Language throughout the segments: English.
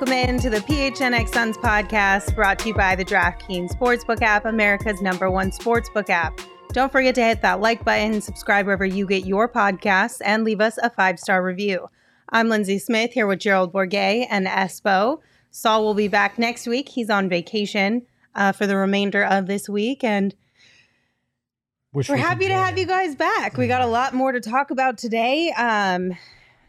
welcome in to the PHNX Suns podcast brought to you by the DraftKings Sportsbook app, America's number one sportsbook app. Don't forget to hit that like button, subscribe wherever you get your podcasts, and leave us a five star review. I'm Lindsay Smith here with Gerald Bourguet and Espo. Saul will be back next week. He's on vacation uh, for the remainder of this week. And Wish we're we happy to have you guys back. We got a lot more to talk about today. Um,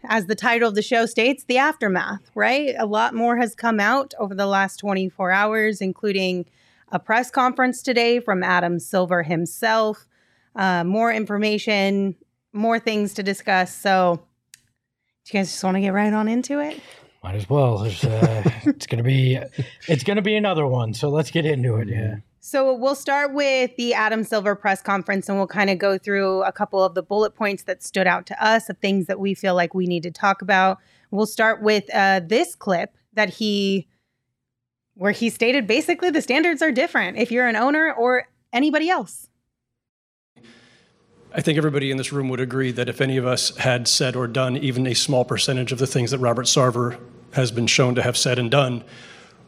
as the title of the show states, the aftermath, right? A lot more has come out over the last 24 hours, including a press conference today from Adam Silver himself. Uh, more information, more things to discuss. So, do you guys just want to get right on into it? Might as well. Uh, it's gonna be it's gonna be another one. So let's get into it. Yeah. So we'll start with the Adam Silver press conference and we'll kind of go through a couple of the bullet points that stood out to us of things that we feel like we need to talk about. We'll start with uh, this clip that he, where he stated basically the standards are different if you're an owner or anybody else. I think everybody in this room would agree that if any of us had said or done even a small percentage of the things that Robert Sarver has been shown to have said and done,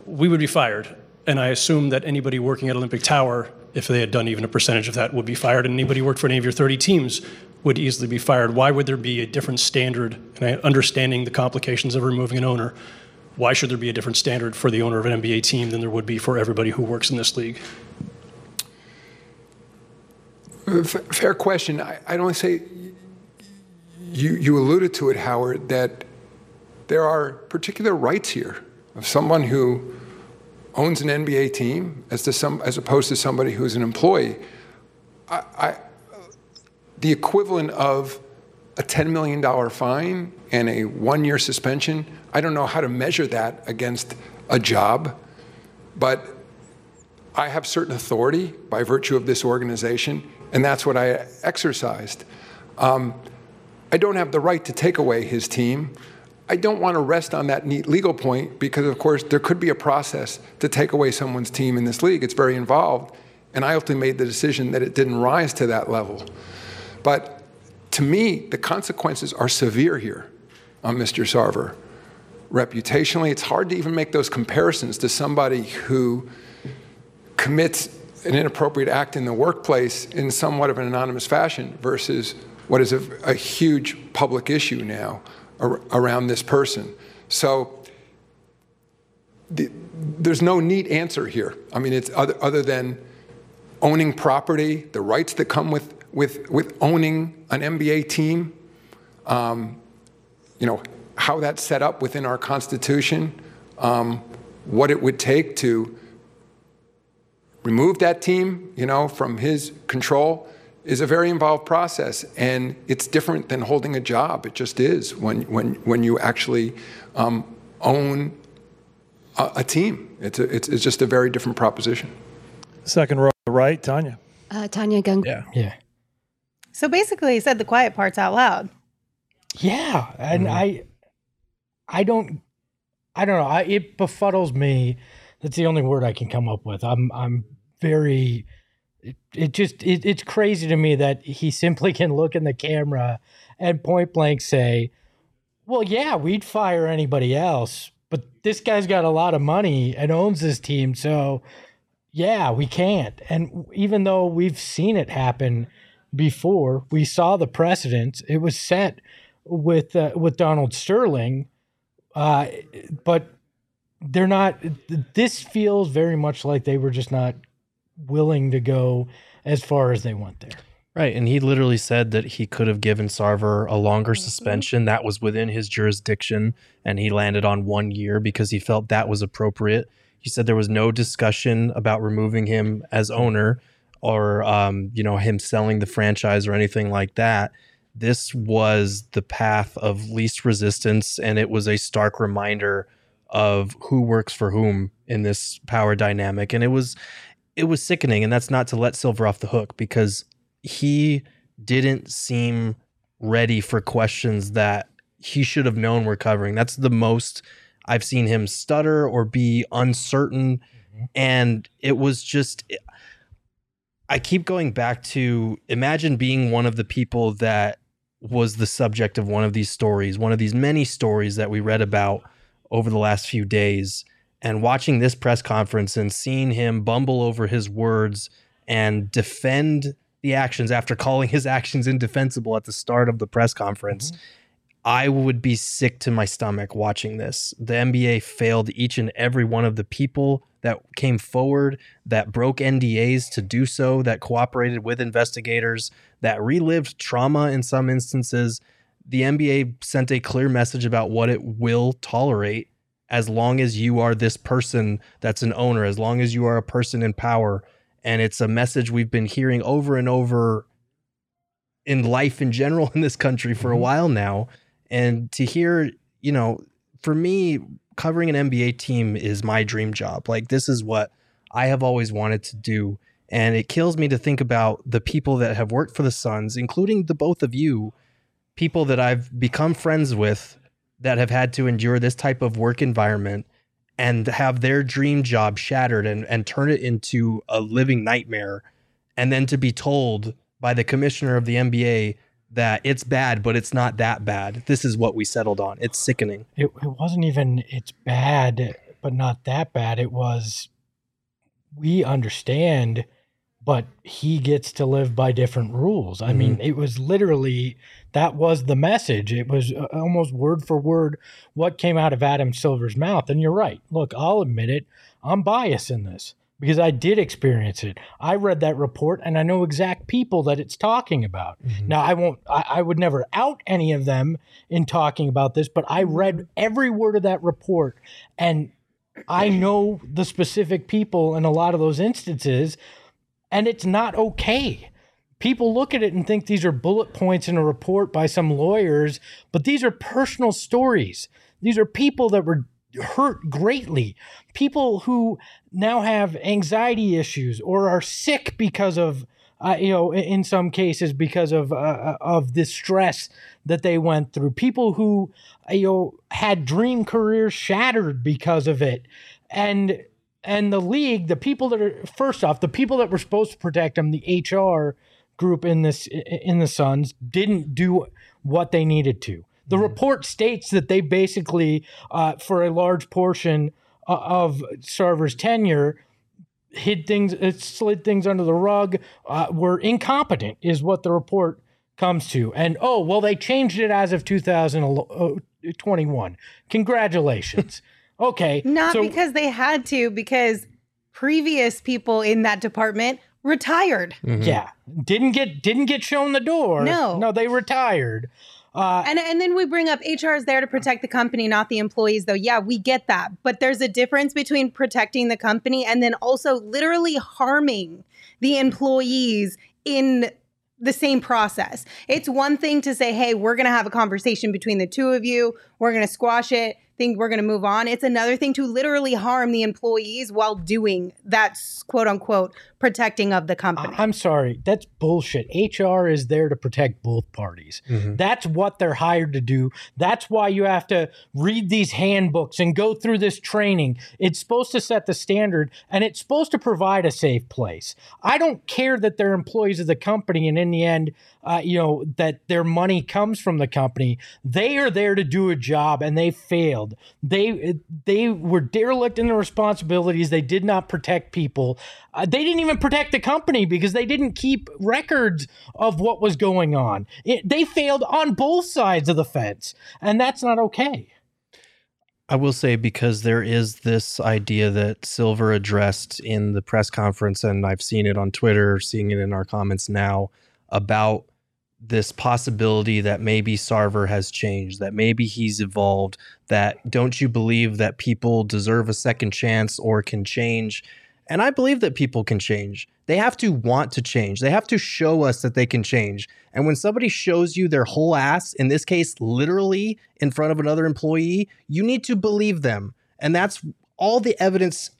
we would be fired. And I assume that anybody working at Olympic Tower, if they had done even a percentage of that, would be fired. And anybody who worked for any of your 30 teams would easily be fired. Why would there be a different standard? And I, understanding the complications of removing an owner, why should there be a different standard for the owner of an NBA team than there would be for everybody who works in this league? Uh, fair question. I, I'd only say you, you alluded to it, Howard, that there are particular rights here of someone who owns an NBA team as, to some, as opposed to somebody who's an employee. I, I, the equivalent of a $10 million fine and a one year suspension, I don't know how to measure that against a job, but I have certain authority by virtue of this organization, and that's what I exercised. Um, I don't have the right to take away his team. I don't want to rest on that neat legal point because, of course, there could be a process to take away someone's team in this league. It's very involved. And I ultimately made the decision that it didn't rise to that level. But to me, the consequences are severe here on Mr. Sarver. Reputationally, it's hard to even make those comparisons to somebody who commits an inappropriate act in the workplace in somewhat of an anonymous fashion versus what is a, a huge public issue now ar- around this person. So the, there's no neat answer here. I mean, it's other, other than owning property, the rights that come with, with, with owning an NBA team, um, you know, how that's set up within our Constitution, um, what it would take to remove that team, you know, from his control is a very involved process, and it's different than holding a job. It just is when when when you actually um, own a, a team. It's a, it's it's just a very different proposition. Second row, right, Tanya. Uh, Tanya Gung. Yeah. Yeah. So basically, he said the quiet parts out loud. Yeah, and I, I don't, I don't know. I, it befuddles me. That's the only word I can come up with. I'm, I'm very. It, just, it, it's crazy to me that he simply can look in the camera and point blank say, "Well, yeah, we'd fire anybody else, but this guy's got a lot of money and owns this team, so yeah, we can't." And even though we've seen it happen before, we saw the precedent. It was set with uh, with Donald Sterling, uh, but they're not. This feels very much like they were just not willing to go as far as they went there. Right. And he literally said that he could have given Sarver a longer suspension that was within his jurisdiction. And he landed on one year because he felt that was appropriate. He said there was no discussion about removing him as owner or, um, you know, him selling the franchise or anything like that. This was the path of least resistance. And it was a stark reminder of who works for whom in this power dynamic. And it was, it was sickening. And that's not to let Silver off the hook because he didn't seem ready for questions that he should have known we're covering. That's the most I've seen him stutter or be uncertain. Mm-hmm. And it was just, I keep going back to imagine being one of the people that was the subject of one of these stories, one of these many stories that we read about over the last few days. And watching this press conference and seeing him bumble over his words and defend the actions after calling his actions indefensible at the start of the press conference, mm-hmm. I would be sick to my stomach watching this. The NBA failed each and every one of the people that came forward, that broke NDAs to do so, that cooperated with investigators, that relived trauma in some instances. The NBA sent a clear message about what it will tolerate as long as you are this person that's an owner, as long as you are a person in power. And it's a message we've been hearing over and over in life in general in this country for a mm-hmm. while now. And to hear, you know, for me, covering an NBA team is my dream job. Like this is what I have always wanted to do. And it kills me to think about the people that have worked for the Suns, including the both of you, people that I've become friends with that have had to endure this type of work environment and have their dream job shattered and, and turn it into a living nightmare. And then to be told by the commissioner of the NBA that it's bad, but it's not that bad. This is what we settled on. It's sickening. It, it wasn't even it's bad, but not that bad. It was we understand, but he gets to live by different rules. I mm-hmm. mean, it was literally that was the message. It was uh, almost word for word what came out of Adam Silver's mouth. And you're right. Look, I'll admit it. I'm biased in this because I did experience it. I read that report and I know exact people that it's talking about. Mm-hmm. Now, I won't, I, I, would never out any of them in talking about this, but I read every word of that report and I know the specific people in a lot of those instances, and it's not okay. People look at it and think these are bullet points in a report by some lawyers, but these are personal stories. These are people that were hurt greatly. People who now have anxiety issues or are sick because of, uh, you know, in some cases because of uh, uh of the stress that they went through. People who, you know, had dream careers shattered because of it, and and the league, the people that are first off, the people that were supposed to protect them, the HR group in this in the Suns didn't do what they needed to. The mm-hmm. report states that they basically, uh, for a large portion uh, of Sarver's tenure, hid things, uh, slid things under the rug, uh, were incompetent, is what the report comes to. And oh, well, they changed it as of 2021. Congratulations. Okay. Not so, because they had to, because previous people in that department retired. Mm-hmm. Yeah. Didn't get didn't get shown the door. No. No, they retired. Uh, and and then we bring up HR is there to protect the company, not the employees. Though, yeah, we get that, but there's a difference between protecting the company and then also literally harming the employees in the same process. It's one thing to say, "Hey, we're going to have a conversation between the two of you. We're going to squash it think we're going to move on. It's another thing to literally harm the employees while doing that quote unquote protecting of the company. I'm sorry, that's bullshit. HR is there to protect both parties. Mm-hmm. That's what they're hired to do. That's why you have to read these handbooks and go through this training. It's supposed to set the standard and it's supposed to provide a safe place. I don't care that they're employees of the company and in the end, uh, you know, that their money comes from the company. They are there to do a job and they failed. They they were derelict in their responsibilities. They did not protect people. Uh, they didn't even protect the company because they didn't keep records of what was going on. It, they failed on both sides of the fence, and that's not okay. I will say because there is this idea that Silver addressed in the press conference, and I've seen it on Twitter, seeing it in our comments now about this possibility that maybe Sarver has changed, that maybe he's evolved, that don't you believe that people deserve a second chance or can change? And I believe that people can change. They have to want to change. They have to show us that they can change. And when somebody shows you their whole ass, in this case, literally in front of another employee, you need to believe them. And that's all the evidence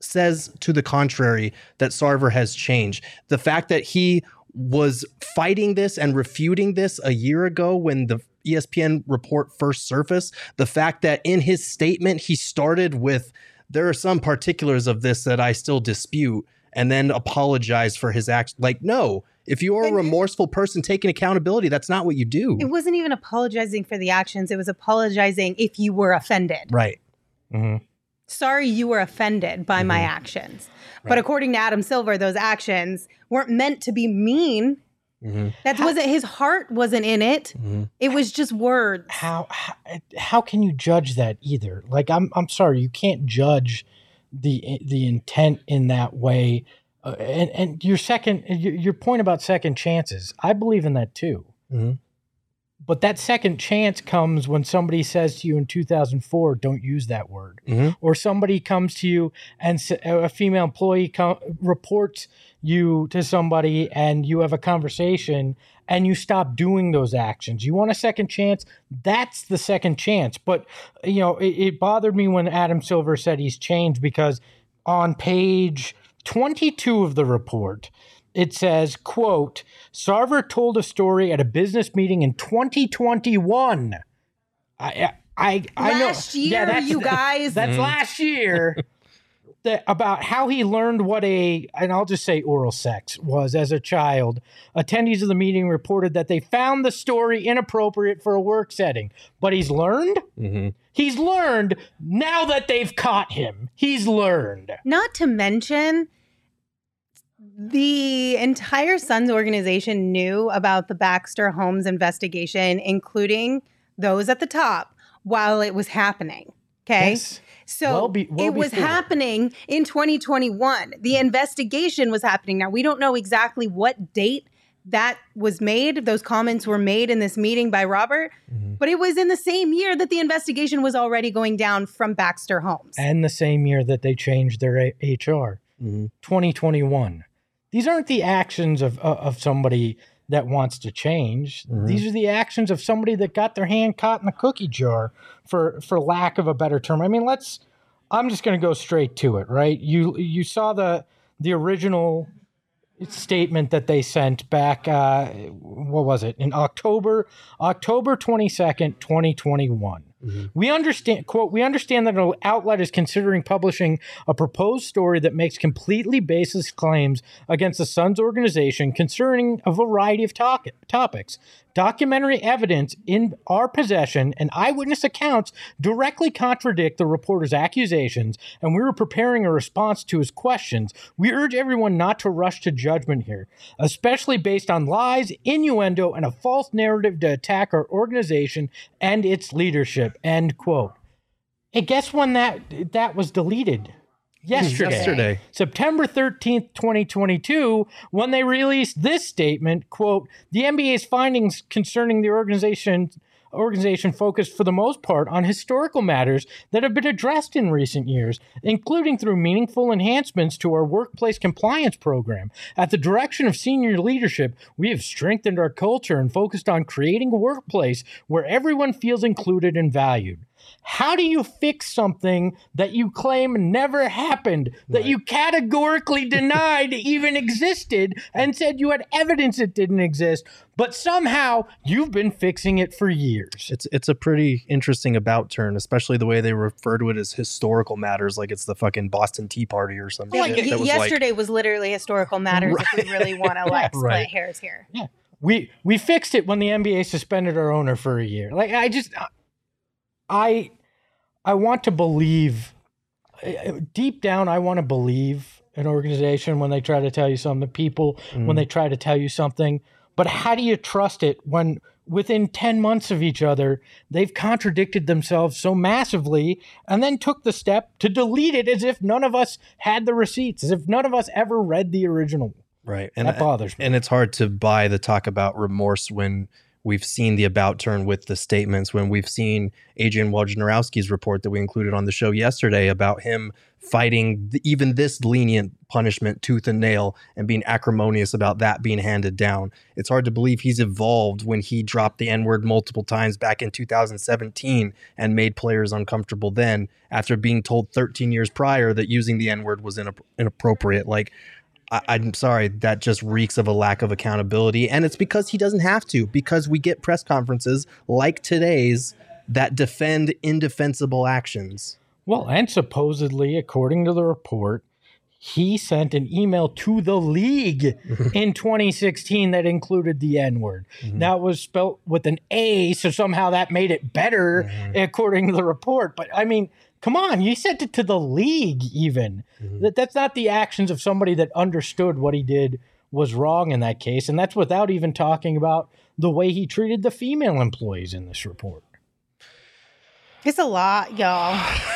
says to the contrary that Sarver has changed. The fact that he was fighting this and refuting this a year ago when the ESPN report first surfaced. The fact that in his statement he started with, there are some particulars of this that I still dispute, and then apologized for his act. Like, no, if you're a remorseful person taking accountability, that's not what you do. It wasn't even apologizing for the actions, it was apologizing if you were offended. Right. Mm-hmm. Sorry you were offended by my mm-hmm. actions. But according to Adam Silver, those actions weren't meant to be mean. That wasn't his heart wasn't in it. It was just words. how, how how can you judge that either? Like I'm I'm sorry, you can't judge the the intent in that way. Uh, and and your second your, your point about second chances, I believe in that too. Mhm. But that second chance comes when somebody says to you in 2004, "Don't use that word," Mhm. or somebody comes to you and a female employee reports you to somebody, and you have a conversation, and you stop doing those actions. You want a second chance? That's the second chance. But you know, it, it bothered me when Adam Silver said he's changed because on page 22 of the report it says quote sarver told a story at a business meeting in 2021 i i i, I know Last year, you guys. that's last year that about how he learned what a and I'll just say oral sex was as a child. Attendees of the meeting reported that they found the story inappropriate for a work setting, but he's learned. Mhm. He's learned now that they've caught him. He's learned. Not to mention, the entire Suns organization knew about the Baxter Holmes investigation, including those at the top, while it was happening. Okay. Yes. So Well be- well it was before. happening in 2021. The investigation was happening. Now, we don't know exactly what date that was made. Those comments were made in this meeting by Robert, but it was in the same year that the investigation was already going down from Baxter Holmes. And the same year that they changed their A- HR, Mhm. 2021. These aren't the actions of of somebody that wants to change. These are the actions of somebody that got their hand caught in the cookie jar, for for lack of a better term. I mean, let's. I'm just going to go straight to it, right? You you saw the the original statement that they sent back. Uh, what was it in October October 22nd, 2021. Mm-hmm. We understand, quote, we understand that an outlet is considering publishing a proposed story that makes completely baseless claims against the Suns organization concerning a variety of to- topics. Documentary evidence in our possession and eyewitness accounts directly contradict the reporter's accusations, and we were preparing a response to his questions. We urge everyone not to rush to judgment here, especially based on lies, innuendo, and a false narrative to attack our organization and its leadership. End quote. And guess when that that was deleted? Yesterday. Yesterday. September 13th, 2022, when they released this statement, quote, the NBA's findings concerning the organization organization focused for the most part on historical matters that have been addressed in recent years, including through meaningful enhancements to our workplace compliance program. At the direction of senior leadership, we have strengthened our culture and focused on creating a workplace where everyone feels included and valued. How do you fix something that you claim never happened, that you categorically denied even existed, and said you had evidence it didn't exist, but somehow you've been fixing it for years? It's it's a pretty interesting about turn, especially the way they refer to it as historical matters, like it's the fucking Boston Tea Party or something. Like, y- yesterday was literally historical matters if we really want to like split Right. hairs here. Yeah we we fixed it when the NBA suspended our owner for a year. Like I just I I want to believe uh, deep down I want to believe an organization when they try to tell you something, people when they try to tell you something, but how do you trust it when within 10 months of each other they've contradicted themselves so massively and then took the step to delete it as if none of us had the receipts, as if none of us ever read the original. right. And That bothers me. and it's hard to buy the talk about remorse when we've seen the about turn with the statements when we've seen Adrian Wojnarowski's report that we included on the show yesterday about him fighting th- even this lenient punishment tooth and nail and being acrimonious about that being handed down. It's hard to believe he's evolved when he dropped the N-word multiple times back in 2017 and made players uncomfortable then after being told 13 years prior that using the N-word was inapp- inappropriate. Like I, I'm sorry, that just reeks of a lack of accountability. And it's because he doesn't have to, because we get press conferences like today's that defend indefensible actions. Well, and supposedly, according to the report, he sent an email to the league in 2016 that included the N word. Mm-hmm. Now it was spelt with an A, so somehow that made it better, mm-hmm. according to the report. But I mean, come on, you sent it to the league. Even Mhm. that that's not the actions of somebody that understood what he did was wrong in that case, and that's without even talking about the way he treated the female employees in this report. It's a lot, y'all.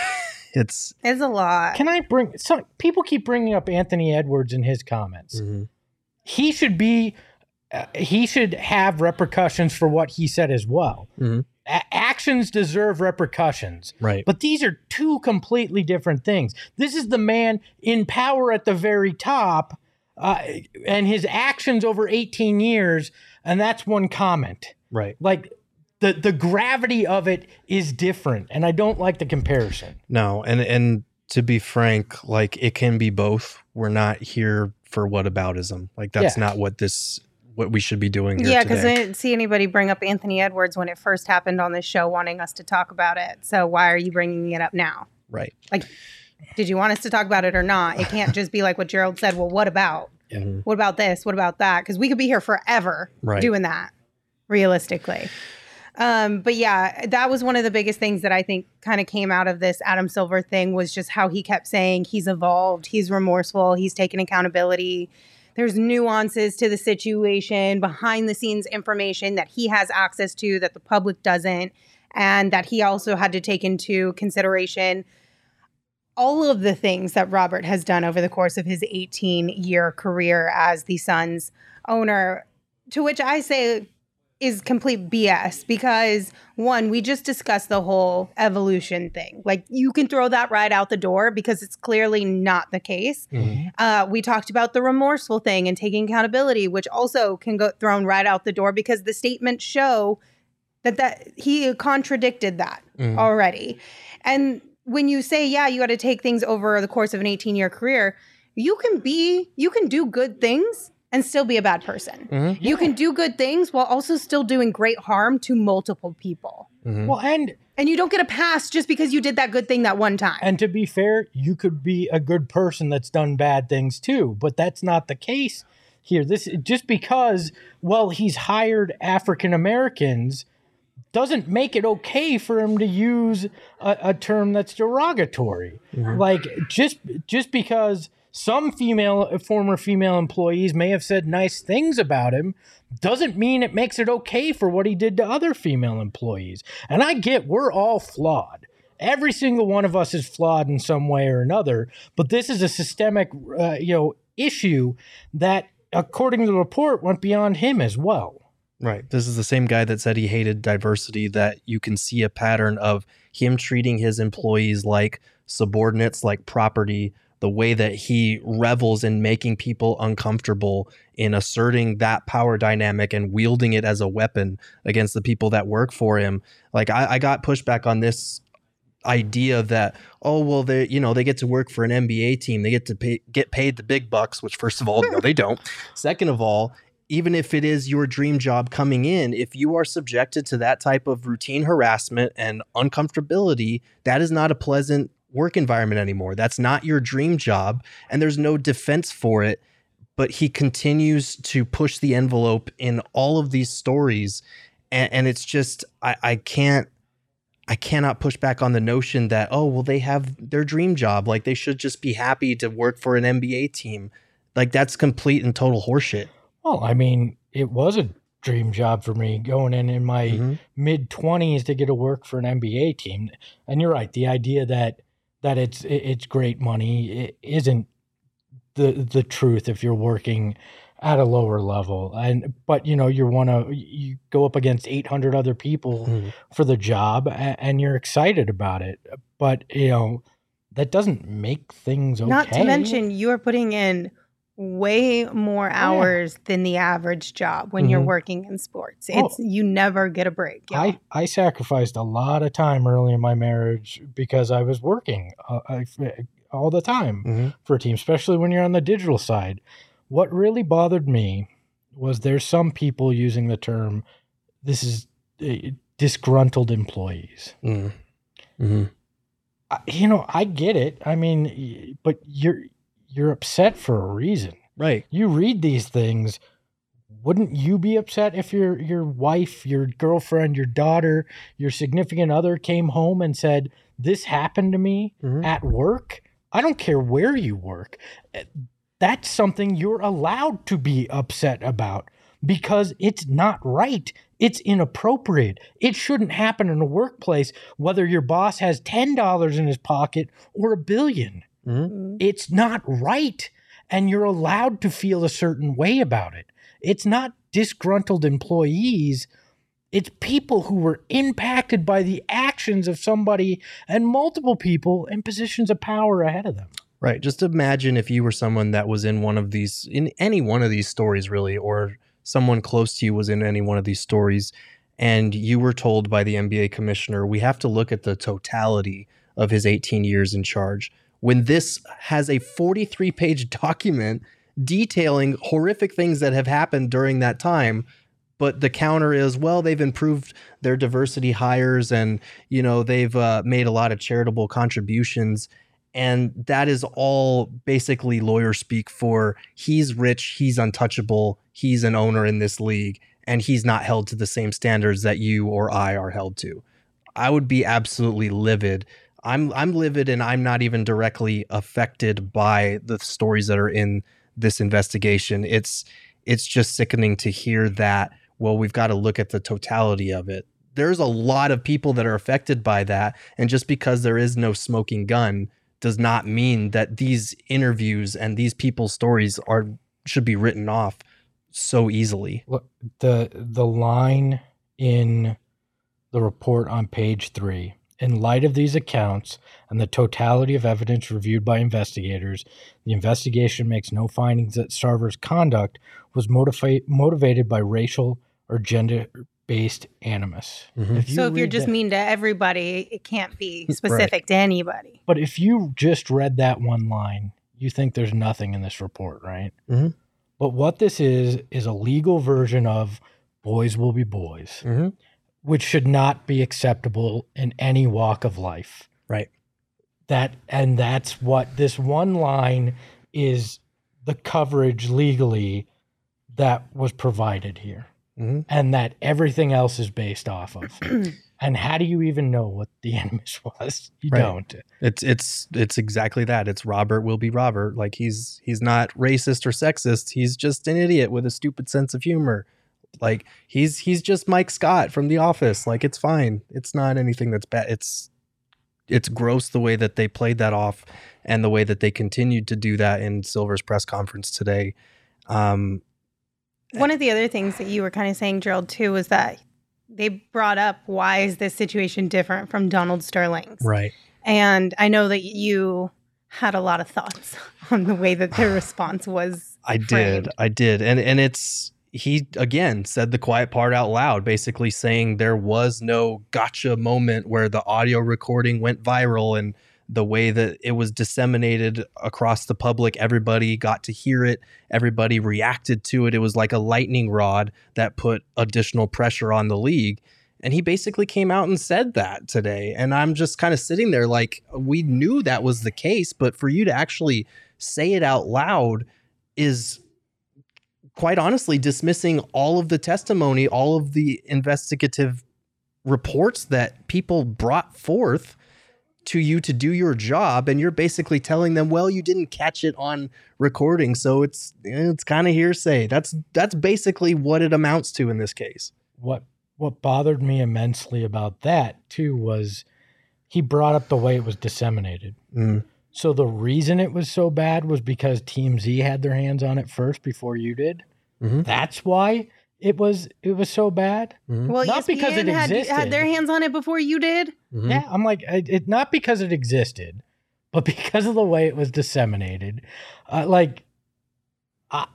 It's It's a lot. Can I bring some people keep bringing up Anthony Edwards in his comments? mhm. He should be uh, he should have repercussions for what he said as well. Mhm. A- actions deserve repercussions. right. But these are two completely different things. This is the man in power at the very top, uh, and his actions over 18 years, and that's one comment. right. Like the the gravity of it is different, and I don't like the comparison. No, and and to be frank, like it can be both. We're not here for whataboutism. Like that's Yeah. not what this what we should be doing here Yeah, because I didn't see anybody bring up Anthony Edwards when it first happened on this show, wanting us to talk about it. So why are you bringing it up now? right. Like, did you want us to talk about it or not? It can't just be like what Gerald said. Well, what about? Mhm. What about this? What about that? Because we could be here forever Right. doing that, realistically. Um, but yeah, that was one of the biggest things that I think kind of came out of this Adam Silver thing was just how he kept saying he's evolved, he's remorseful, he's taken accountability. There's nuances to the situation, behind the scenes information that he has access to that the public doesn't, and that he also had to take into consideration all of the things that Robert has done over the course of his 18 year career as the Suns owner, to which I say is complete BS because one, we just discussed the whole evolution thing. Like you can throw that right out the door because it's clearly not the case. Mhm. Uh, we talked about the remorseful thing and taking accountability, which also can go thrown right out the door because the statements show that that he contradicted that Mhm. already. And when you say, yeah, you got to take things over the course of an 18 year career, you can be, you can do good things and still be a bad person. Mhm. You can do good things while also still doing great harm to multiple people. Mhm. Well, and And you don't get a pass just because you did that good thing that one time. and to be fair, you could be a good person that's done bad things too, but that's not the case here. This just because well he's hired African Americans doesn't make it okay for him to use a, a term that's derogatory. Like just just because some female former female employees may have said nice things about him doesn't mean it makes it okay for what he did to other female employees. And I get we're all flawed. Every single one of us is flawed in some way or another, but this is a systemic uh, you know issue that according to the report went beyond him as well. Right. This is the same guy that said he hated diversity, that you can see a pattern of him treating his employees like subordinates, like property, the way that he revels in making people uncomfortable, in asserting that power dynamic and wielding it as a weapon against the people that work for him. Like, I, I got pushback on this idea that oh well they you know they get to work for an NBA team they get to pay, get paid the big bucks which first of all no they don't second of all even if it is your dream job coming in, if you are subjected to that type of routine harassment and uncomfortability, that is not a pleasant work environment anymore. That's not your dream job, and there's no defense for it. But he continues to push the envelope in all of these stories, and, and it's just I, I can't. I cannot push back on the notion that, oh, well, they have their dream job. Like they should just be happy to work for an NBA team. Like that's complete and total horseshit. Well, I mean, it was a dream job for me going in in my Mhm. mid 20s to get to work for an NBA team. And you're right, the idea that that it's it's great money it isn't the the truth if you're working at a lower level. And but you know, you're one of you go up against 800 other people Mhm. for the job a- and you're excited about it. But, you know, that doesn't make things okay. Not to mention, you are putting in way more yeah. hours than the average job when you're Mhm. working in sports. Oh. It's you never get a break. y'all. I, I sacrificed a lot of time early in my marriage because I was working uh, I, all the time Mhm. for a team, especially when you're on the digital side. What really bothered me was there's some people using the term, this is uh, disgruntled employees. Mhm. Mhm. I, you know, I get it. I mean, but you're you're upset for a reason. Right. You read these things. Wouldn't you be upset if your your wife, your girlfriend, your daughter, your significant other came home and said, this happened to me Mhm. at work, I don't care where you work. eh, That's something you're allowed to be upset about because it's not right. It's inappropriate. It shouldn't happen in a workplace, whether your boss has $10 in his pocket or a billion. Mhm. It's not right. And you're allowed to feel a certain way about it. It's not disgruntled employees. It's people who were impacted by the actions of somebody and multiple people in positions of power ahead of them. Right. Just imagine if you were someone that was in one of these, in any one of these stories, really, or someone close to you was in any one of these stories, and you were told by the NBA commissioner, we have to look at the totality of his 18 years in charge. When this has a 43 page document detailing horrific things that have happened during that time, but the counter is well they've improved their diversity hires and you know they've uh, made a lot of charitable contributions. And that is all basically lawyer speak for. He's rich he's untouchable he's an owner in this league and he's not held to the same standards that you or i are held to. I would be absolutely livid i'm i'm livid and i'm not even directly affected by the stories that are in this investigation it's it's just sickening to hear that well we've got to look at the totality of it there's a lot of people that are affected by that and just because there is no smoking gun does not mean that these interviews and these people's stories are should be written off so easily. Look, the the line in the report on page three. In light of these accounts and the totality of evidence reviewed by investigators, the investigation makes no findings that Sarver's conduct was motiva- motivated by racial or gender based animus. Mhm. you so if you're just that- mean to everybody, it can't be specific to anybody. But if you just read that one line, you think there's nothing in this report, right? Mhm. But what this is, is a legal version of boys will be boys, Mhm. Which should not be acceptable in any walk of life. Right. That and that's what this one line is the coverage legally that was provided here Mhm. and that everything else is based off of. and how do you even know what the animus was? You Right. don't. It's it's it's exactly that. It's Robert will be Robert. Like he's he's not racist or sexist. He's just an idiot with a stupid sense of humor. Like he's he's just Mike Scott from The Office. Like it's fine. It's not anything that's bad. It's it's gross the way that they played that off and the way that they continued to do that in Silver's press conference today. Um One of the other things that you were kind of saying, Gerald, too, was that they brought up why is this situation different from Donald Sterling's? right. And I know that you had a lot of thoughts on the way that their response was. I did. I did. And and it's he again said the quiet part out loud, basically saying there was no gotcha moment where the audio recording went viral and the way that it was disseminated across the public, everybody got to hear it, everybody reacted to it. It was like a lightning rod that put additional pressure on the league. And he basically came out and said that today. And I'm just kind of sitting there like, we knew that was the case, but for you to actually say it out loud is quite honestly dismissing all of the testimony, all of the investigative reports that people brought forth to you to do your job and you're basically telling them well you didn't catch it on recording so it's it's kind of hearsay that's that's basically what it amounts to in this case what what bothered me immensely about that too was he brought up the way it was disseminated. Mm. So the reason it was so bad was because TMZ had their hands on it first before you did. Mhm. That's why it was it was so bad. Well, Not because it had, existed. had their hands on it before you did. Mhm. Yeah, I'm like it, it not because it existed, but because of the way it was disseminated. Uh, like I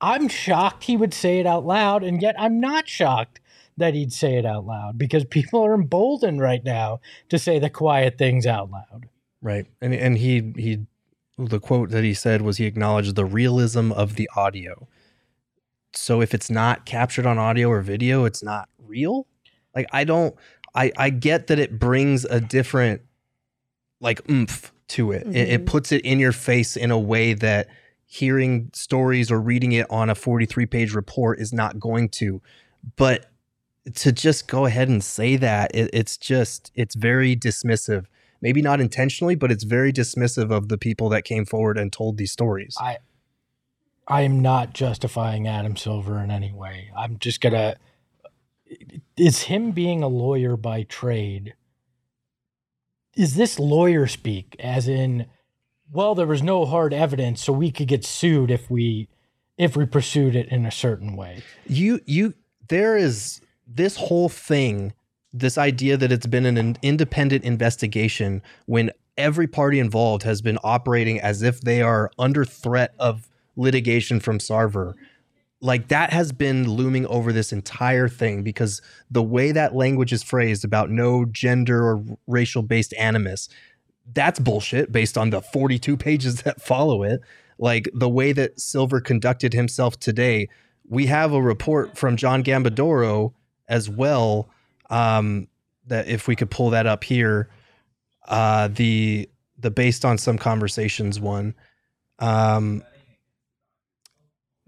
I'm shocked he would say it out loud and yet I'm not shocked that he'd say it out loud because people are emboldened right now to say the quiet things out loud. Right. And and he he the quote that he said was he acknowledged the realism of the audio. So if it's not captured on audio or video it's not real? Like i don't i i get that it brings a different like oomph to it. it it Mhm. puts it in your face in a way that hearing stories or reading it on a 43 page report is not going to. But to just go ahead and say that it, it's just it's very dismissive maybe not intentionally but it's very dismissive of the people that came forward and told these stories I I am not justifying Adam Silver in any way. I'm just gonna is him being a lawyer by trade is this lawyer speak as in well there was no hard evidence so we could get sued if we if we pursued it in a certain way you you there is this whole thing this idea that it's been an independent investigation when every party involved has been operating as if they are under threat of litigation from Sarver. Like that has been looming over this entire thing because the way that language is phrased about no gender or racial based animus that's bullshit based on the 42 pages that follow it. Like the way that silver conducted himself today we have a report from john gambadoro as well um, that if we could pull that up here uh, the the based on some conversations one um,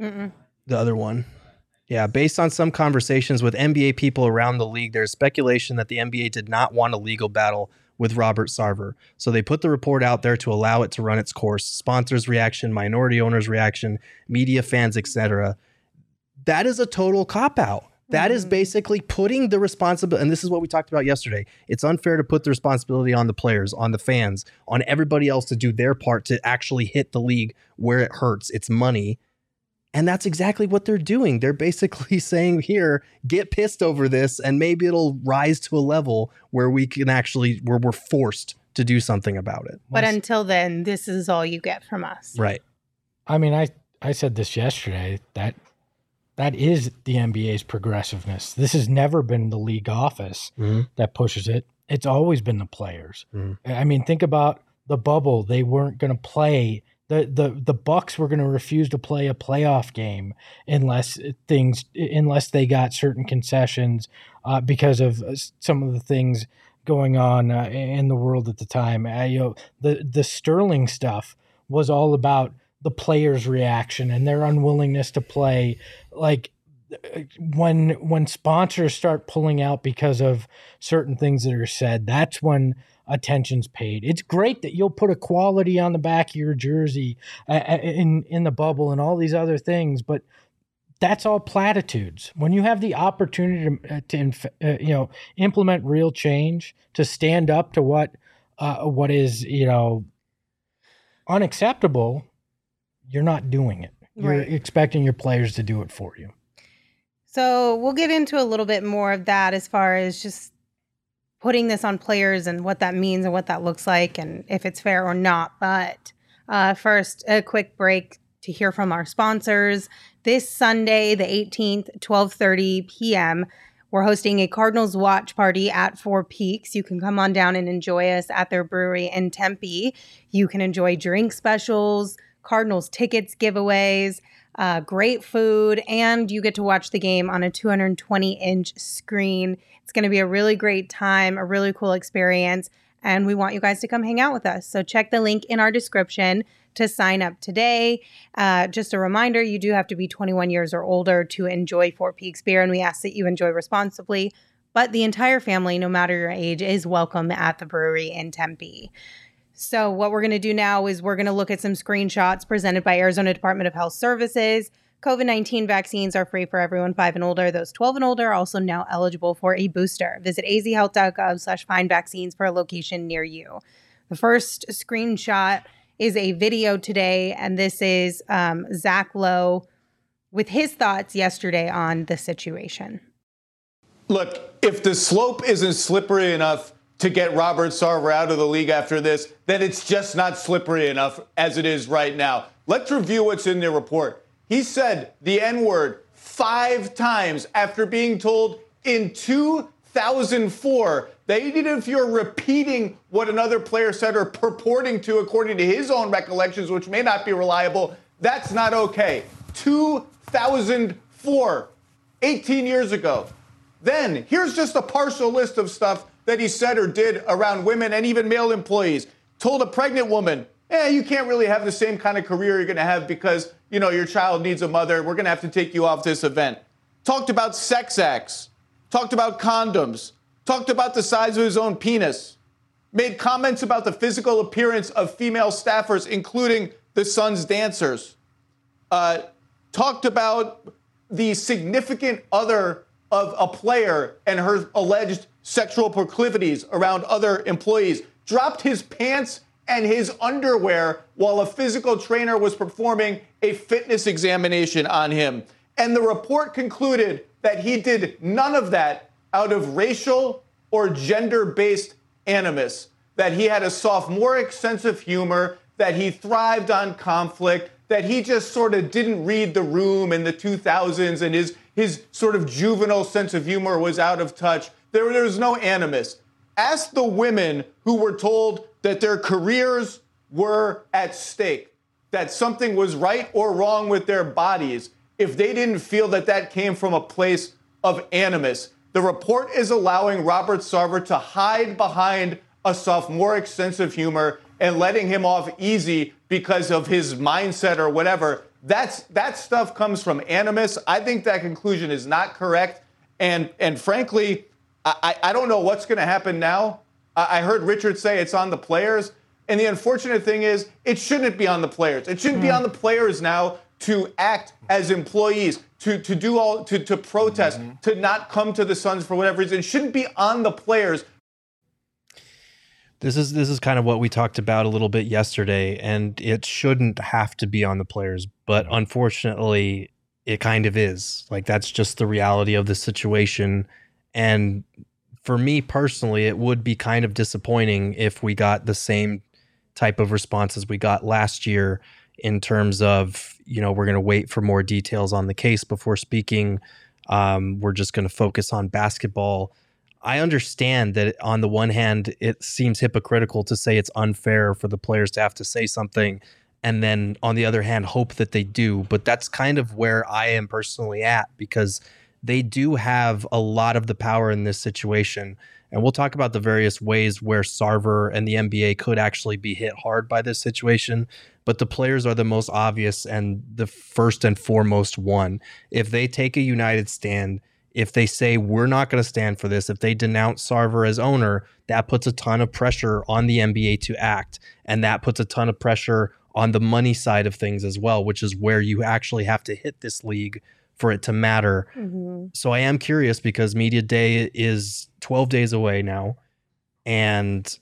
Mm-mm the other one. Yeah, based on some conversations with NBA people around the league, there's speculation that the NBA did not want a legal battle with Robert Sarver. So they put the report out there to allow it to run its course. Sponsors' reaction, minority owners' reaction, media fans, etc. That is a total cop out. That mm-hmm. is basically putting the responsibility, and this is what we talked about yesterday. It's unfair to put the responsibility on the players, on the fans, on everybody else to do their part to actually hit the league where it hurts. It's money and that's exactly what they're doing. They're basically saying, here, get pissed over this, and maybe it'll rise to a level where we can actually, where we're forced to do something about it. But until then, this is all you get from us. Right. I mean, I, I said this yesterday that that is the NBA's progressiveness. This has never been the league office mm-hmm. that pushes it. It's always been the players. Mm-hmm. I mean, think about the bubble. They weren't going to play the the the Bucks were going to refuse to play a playoff game unless things unless they got certain concessions uh, because of some of the things going on uh, in the world at the time. Uh, you know, the the Sterling stuff was all about the players' reaction and their unwillingness to play. Like when when sponsors start pulling out because of certain things that are said, that's when attention's paid. It's great that you'll put a quality on the back of your jersey in in the bubble and all these other things, but that's all platitudes. When you have the opportunity to, uh, to uh, you know implement real change, to stand up to what uh, what is you know unacceptable, you're not doing it. You're right. expecting your players to do it for you. So we'll get into a little bit more of that as far as just putting this on players and what that means and what that looks like and if it's fair or not. But uh, first, a quick break to hear from our sponsors. This Sunday, the 18th, 12:30 p.m., we're hosting a Cardinals watch party at Four Peaks. You can come on down and enjoy us at their brewery in Tempe. You can enjoy drink specials, Cardinals tickets giveaways, uh, great food, and you get to watch the game on a 220 inch screen. It's going to be a really great time, a really cool experience, and we want you guys to come hang out with us. So check the link in our description to sign up today. Uh, just a reminder you do have to be 21 years or older to enjoy Four Peaks beer, and we ask that you enjoy responsibly. But the entire family, no matter your age, is welcome at the brewery in Tempe. So, what we're going to do now is we're going to look at some screenshots presented by Arizona Department of Health Services. COVID 19 vaccines are free for everyone five and older. Those 12 and older are also now eligible for a booster. Visit azhealth.gov slash find vaccines for a location near you. The first screenshot is a video today, and this is um, Zach Lowe with his thoughts yesterday on the situation. Look, if the slope isn't slippery enough to get Robert Sarver out of the league after this, then it's just not slippery enough as it is right now. Let's review what's in the report. He said the N word five times after being told in 2004 that even if you're repeating what another player said or purporting to according to his own recollections, which may not be reliable, that's not okay. 2004, 18 years ago. Then here's just a partial list of stuff that he said or did around women and even male employees. Told a pregnant woman, eh, you can't really have the same kind of career you're going to have because, you know, your child needs a mother. We're going to have to take you off this event. Talked about sex acts. talked about condoms, talked about the size of his own penis, made comments about the physical appearance of female staffers, including the Suns dancers, uh, talked about the significant other of a player and her alleged sexual proclivities around other employees, dropped his pants and his underwear while a physical trainer was performing a fitness examination on him. And the report concluded that he did none of that out of racial or gender based animus, that he had a sophomoric sense of humor, that he thrived on conflict, that he just sort of didn't read the room in the 2000s and his, his sort of juvenile sense of humor was out of touch. There, there was no animus. Ask the women who were told that their careers were at stake, that something was right or wrong with their bodies, if they didn't feel that that came from a place of animus. The report is allowing Robert Sarver to hide behind a sophomoric sense of humor and letting him off easy because of his mindset or whatever. That's that stuff comes from animus. I think that conclusion is not correct. And and frankly, I, I don't know what's going to happen now. I heard Richard say it's on the players. And the unfortunate thing is, it shouldn't be on the players. It shouldn't mm. be on the players now to act as employees, to, to do all to, to protest, mm-hmm. to not come to the Suns for whatever reason. It shouldn't be on the players. This is this is kind of what we talked about a little bit yesterday, and it shouldn't have to be on the players, but unfortunately, it kind of is. Like that's just the reality of the situation. And for me personally, it would be kind of disappointing if we got the same type of responses we got last year in terms of, you know, we're going to wait for more details on the case before speaking. Um, we're just going to focus on basketball. I understand that on the one hand, it seems hypocritical to say it's unfair for the players to have to say something, and then on the other hand, hope that they do. But that's kind of where I am personally at because they do have a lot of the power in this situation. And we'll talk about the various ways where Sarver and the NBA could actually be hit hard by this situation. But the players are the most obvious and the first and foremost one. If they take a united stand, if they say we're not going to stand for this, if they denounce Sarver as owner, that puts a ton of pressure on the NBA to act. And that puts a ton of pressure on the money side of things as well, which is where you actually have to hit this league for it to matter. Mm-hmm. So I am curious because Media Day is 12 days away now. And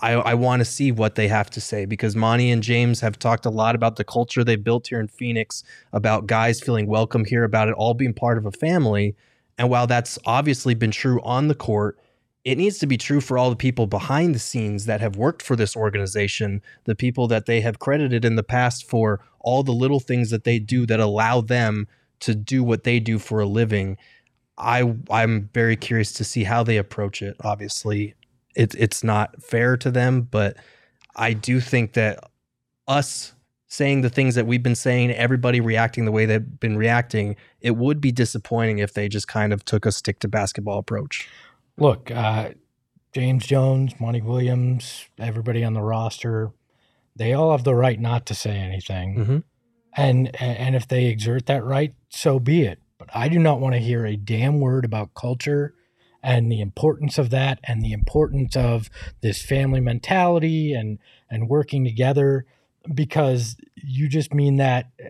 I, I want to see what they have to say because Monty and James have talked a lot about the culture they built here in Phoenix, about guys feeling welcome here, about it all being part of a family. And while that's obviously been true on the court, it needs to be true for all the people behind the scenes that have worked for this organization, the people that they have credited in the past for all the little things that they do that allow them to do what they do for a living. I I'm very curious to see how they approach it. Obviously, it's it's not fair to them, but I do think that us saying the things that we've been saying, everybody reacting the way they've been reacting, it would be disappointing if they just kind of took a stick to basketball approach. Look, uh, James Jones, Monty Williams, everybody on the roster, they all have the right not to say anything. Mm-hmm and and if they exert that right, so be it. But I do not want to hear a damn word about culture and the importance of that and the importance of this family mentality and and working together because you just mean that uh,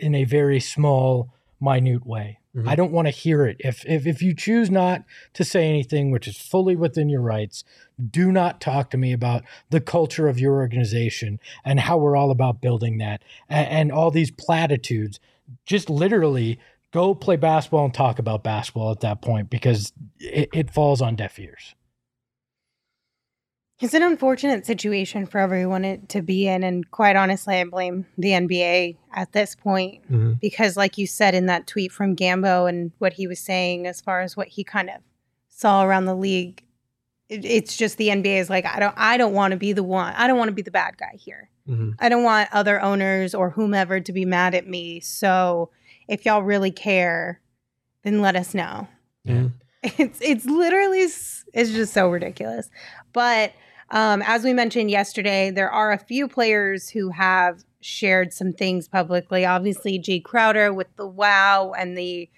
in a very small minute way. Mm-hmm. I don't want to hear it. If, if if you choose not to say anything, which is fully within your rights, do not talk to me about the culture of your organization and how we're all about building that and, and all these platitudes. Just literally go play basketball and talk about basketball at that point because it, it falls on deaf ears. It's an unfortunate situation for everyone to be in. And quite honestly, I blame the NBA at this point mm-hmm. because, like you said in that tweet from Gambo and what he was saying as far as what he kind of saw around the league, it, it's just the NBA is like, I don't, I don't want to be the one. I don't want to be the bad guy here. Mm-hmm. I don't want other owners or whomever to be mad at me. So if y'all really care, then let us know. Yeah. It's it's literally it's just so ridiculous. But um, as we mentioned yesterday, there are a few players who have shared some things publicly. Obviously, Jae Crowder with the wow and the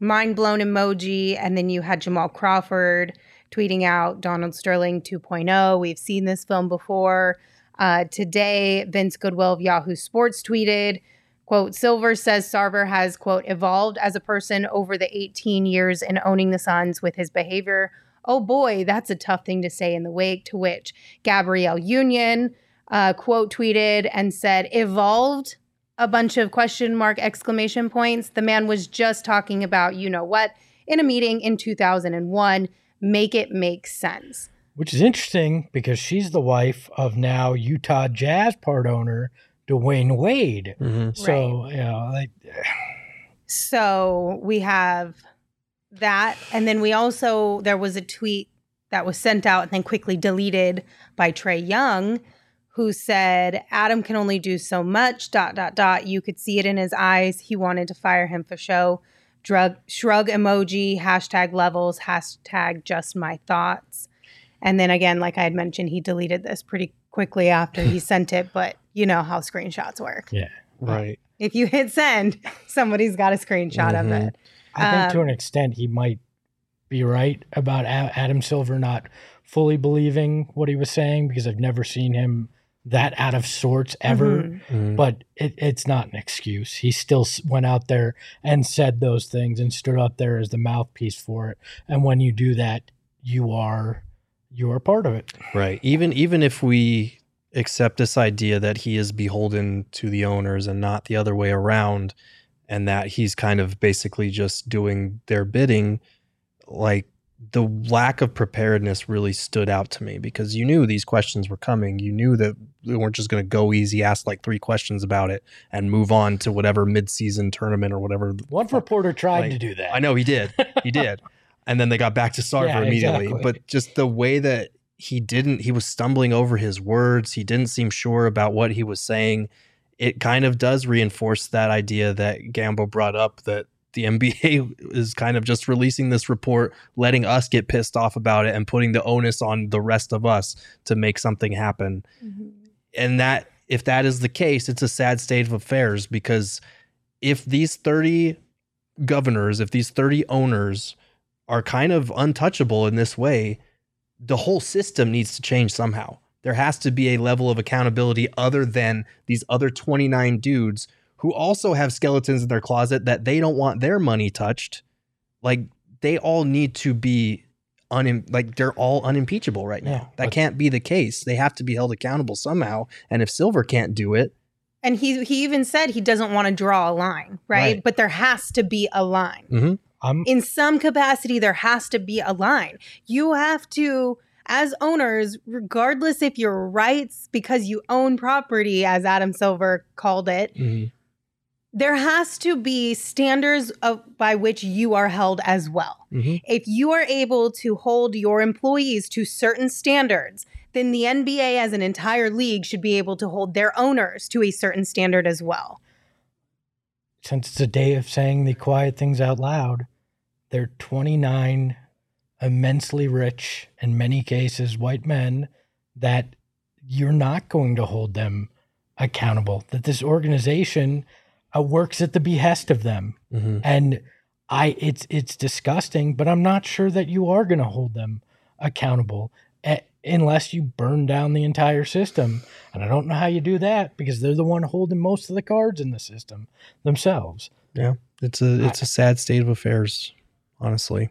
mind blown emoji. And then you had Jamal Crawford tweeting out Donald Sterling 2.0. We've seen this film before. Uh, today, Vince Goodwill of Yahoo Sports tweeted, quote, Silver says Sarver has, quote, evolved as a person over the 18 years in owning the Suns with his behavior. Oh boy, that's a tough thing to say in the wake. To which Gabrielle Union, uh, quote tweeted and said, evolved a bunch of question mark exclamation points. The man was just talking about, you know what, in a meeting in 2001. Make it make sense. Which is interesting because she's the wife of now Utah Jazz part owner Dwyane Wade. Mm-hmm. So, you know, like, So we have that. And then we also, there was a tweet that was sent out and then quickly deleted by Trae Young, who said, Adam can only do so much, dot, dot, dot. You could see it in his eyes. He wanted to fire him for show. Drug, shrug emoji, hashtag levels, hashtag just my thoughts. And then again, like I had mentioned, he deleted this pretty quickly after he sent it, but you know how screenshots work. yeah. Right. If you hit send, somebody's got a screenshot of Mhm. it. I think to Um, an extent he might be right about A- Adam Silver not fully believing what he was saying because I've never seen him that out of sorts ever. Mhm. Mhm. But it, it's not an excuse. He still went out there and said those things and stood up there as the mouthpiece for it. And when you do that, you are you are part of it. Right. Even even if we accept this idea that he is beholden to the owners and not the other way around, and that he's kind of basically just doing their bidding, like the lack of preparedness really stood out to me because you knew these questions were coming. You knew that we weren't just going to go easy, ask like three questions about it, and move on to whatever midseason tournament or whatever. One reporter tried Like, to do that. I know he did. He did. and then they got back to Sarver Yeah, immediately. exactly. But just the way that he didn't, he was stumbling over his words. He didn't seem sure about what he was saying. It kind of does reinforce that idea that Gambo brought up that the NBA is kind of just releasing this report, letting us get pissed off about it and putting the onus on the rest of us to make something happen. Mm-hmm. And that if that is the case it's a sad state of affairs because if these 30 governors if these 30 owners are kind of untouchable in this way the whole system needs to change somehow there has to be a level of accountability other than these other 29 dudes who also have skeletons in their closet that they don't want their money touched like they all need to be un like they're all unimpeachable right now Yeah, that can't be the case they have to be held accountable somehow and if silver can't do it And he he even said he doesn't want to draw a line, right? Right. But there has to be a line. Mm-hmm. I'm In some capacity, there has to be a line. You have to, as owners, regardless if your rights because you own property, as Adam Silver called it, there has to be standards of, by which you are held as well. Mhm. If you are able to hold your employees to certain standards, then the NBA as an entire league should be able to hold their owners to a certain standard as well. since it's a day of saying the quiet things out loud, they're 29 immensely rich, in many cases, white men that you're not going to hold them accountable. That this organization uh, works at the behest of them, Mhm. and I it's it's disgusting. But I'm not sure that you are going to hold them accountable unless you burn down the entire system. And I don't know how you do that because they're the one holding most of the cards in the system themselves. yeah it's a it's a sad state of affairs honestly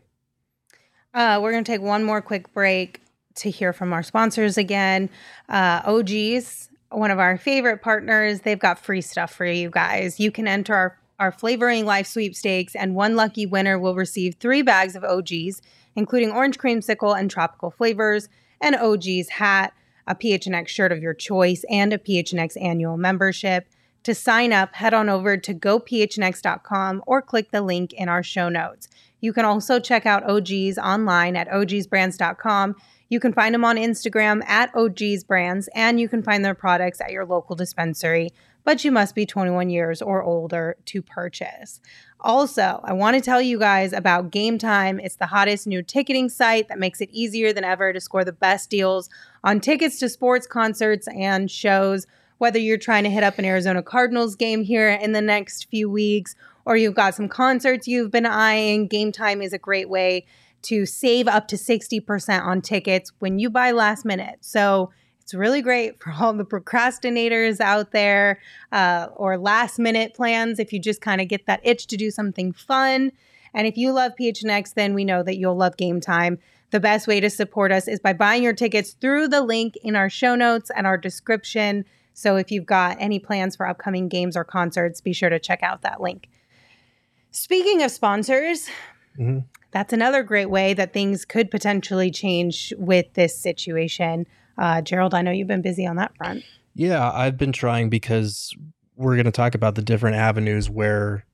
Uh, we're going to take one more quick break to hear from our sponsors again. Uh, OGs, one of our favorite partners, they've got free stuff for you guys. You can enter our, our Flavoring Life sweepstakes, and one lucky winner will receive three bags of OGs, including orange creamsicle and tropical flavors, an OG's hat, a PHNX shirt of your choice, and a PHNX annual membership. To sign up, head on over to gophnx.com or click the link in our show notes. You can also check out OGs online at ogsbrands.com. You can find them on Instagram at ogsbrands, and you can find their products at your local dispensary, but you must be 21 years or older to purchase. Also, I want to tell you guys about Gametime. It's the hottest new ticketing site that makes it easier than ever to score the best deals on tickets to sports, concerts, and shows. whether you're trying to hit up an Arizona Cardinals game here in the next few weeks or you've got some concerts you've been eyeing, Gametime is a great way to save up to 60% on tickets when you buy last minute. So it's really great for all the procrastinators out there uh, or last minute plans if you just kind of get that itch to do something fun. And if you love PHNX, then we know that you'll love Gametime. The best way to support us is by buying your tickets through the link in our show notes and our description. So if you've got any plans for upcoming games or concerts, be sure to check out that link. Speaking of sponsors, mm-hmm. that's another great way that things could potentially change with this situation. Uh, Gerald, I know you've been busy on that front. Yeah, I've been trying because we're going to talk about the different avenues where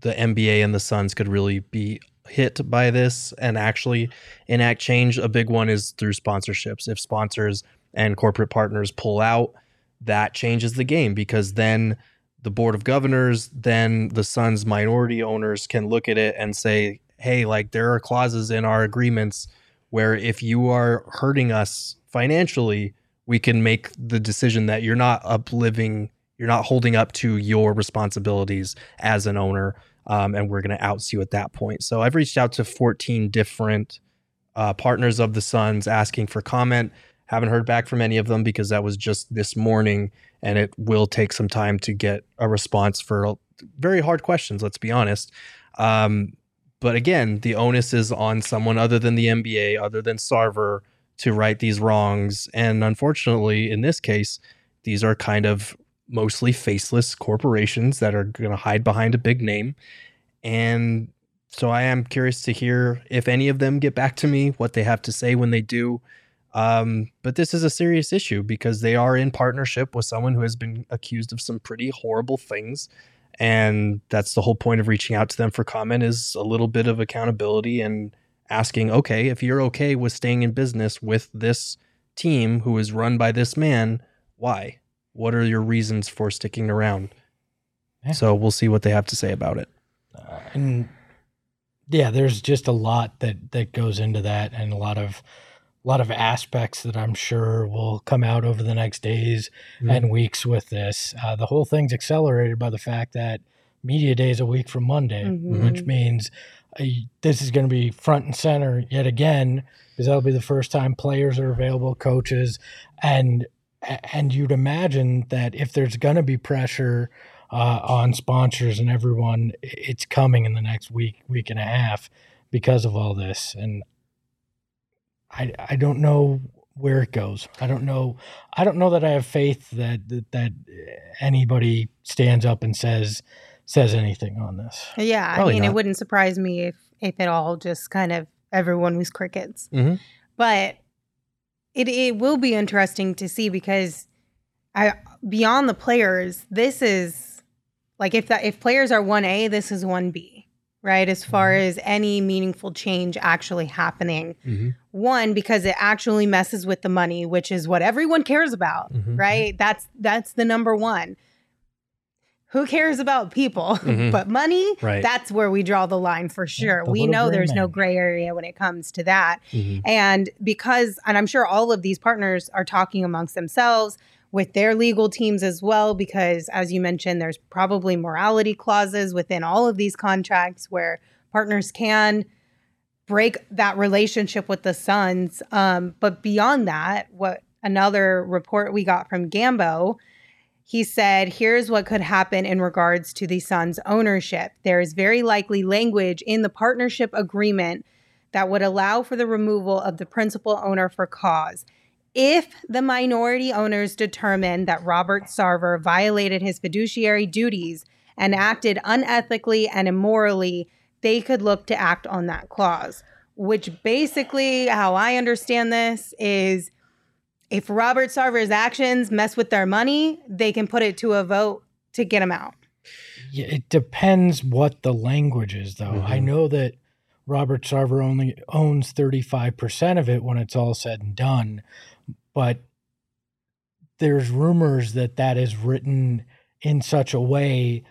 the NBA and the Suns could really be hit by this and actually enact change. A big one is through sponsorships. If sponsors and corporate partners pull out, that changes the game because then the board of governors, then the Suns minority owners can look at it and say, hey, like there are clauses in our agreements where if you are hurting us financially, we can make the decision that you're not upliving, you're not holding up to your responsibilities as an owner um, and we're going to oust you at that point. So I've reached out to 14 different uh, partners of the Suns asking for comment. Haven't heard back from any of them because that was just this morning, and it will take some time to get a response for very hard questions. Let's be honest. Um, but again, the onus is on someone other than the NBA, other than Sarver, to right these wrongs. And unfortunately, in this case, these are kind of mostly faceless corporations that are going to hide behind a big name. And so I am curious to hear if any of them get back to me, what they have to say when they do. Um, but this is a serious issue because they are in partnership with someone who has been accused of some pretty horrible things. And that's the whole point of reaching out to them for comment is a little bit of accountability and asking, okay, if you're okay with staying in business with this team who is run by this man, why? what are your reasons for sticking around? Yeah. So we'll see what they have to say about it. Uh, and yeah, there's just a lot that that goes into that, and a lot of a lot of aspects that I'm sure will come out over the next days mm-hmm. and weeks with this. Uh, the whole thing's accelerated by the fact that media day is a week from Monday, mm-hmm. which means uh, this is going to be front and center yet again because that'll be the first time players are available, coaches, and and you'd imagine that if there's going to be pressure uh, on sponsors and everyone, it's coming in the next week, week and a half because of all this. And I, I don't know where it goes. I don't know. I don't know that I have faith that, that, that anybody stands up and says says anything on this. Yeah, Probably I mean, not. it wouldn't surprise me if if it all just kind of everyone was crickets. Mm-hmm. But it it will be interesting to see because I beyond the players, this is like if that if players are one A, this is one B, right? As far mm-hmm. as any meaningful change actually happening. Mm-hmm. One, because it actually messes with the money, which is what everyone cares about, mm-hmm. right? That's that's the number one who cares about people mm-hmm. but money right. that's where we draw the line for sure we know there's man. no gray area when it comes to that mm-hmm. and because and i'm sure all of these partners are talking amongst themselves with their legal teams as well because as you mentioned there's probably morality clauses within all of these contracts where partners can break that relationship with the Suns. um, but beyond that what another report we got from gambo he said, Here's what could happen in regards to the Suns' ownership. There is very likely language in the partnership agreement that would allow for the removal of the principal owner for cause. If the minority owners determine that Robert Sarver violated his fiduciary duties and acted unethically and immorally, they could look to act on that clause. Which basically, how I understand this, is if Robert Sarver's actions mess with their money, they can put it to a vote to get him out. Yeah, it depends what the language is, though. Mm-hmm. I know that Robert Sarver only owns 35% of it when it's all said and done, but there's rumors that that is written in such a way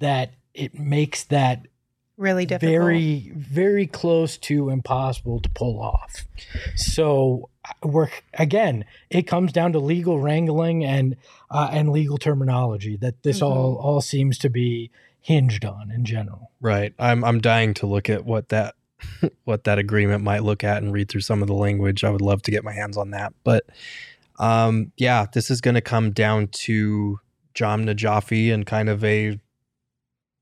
that it makes that really difficult. Very, very close to impossible to pull off. So we're again, it comes down to legal wrangling and uh, and legal terminology that this Mhm. all all seems to be hinged on in general. Right. I'm I'm dying to look at what that what that agreement might look at and read through some of the language. I would love to get my hands on that. But um yeah, this is going to come down to Jahm Najafi and kind of a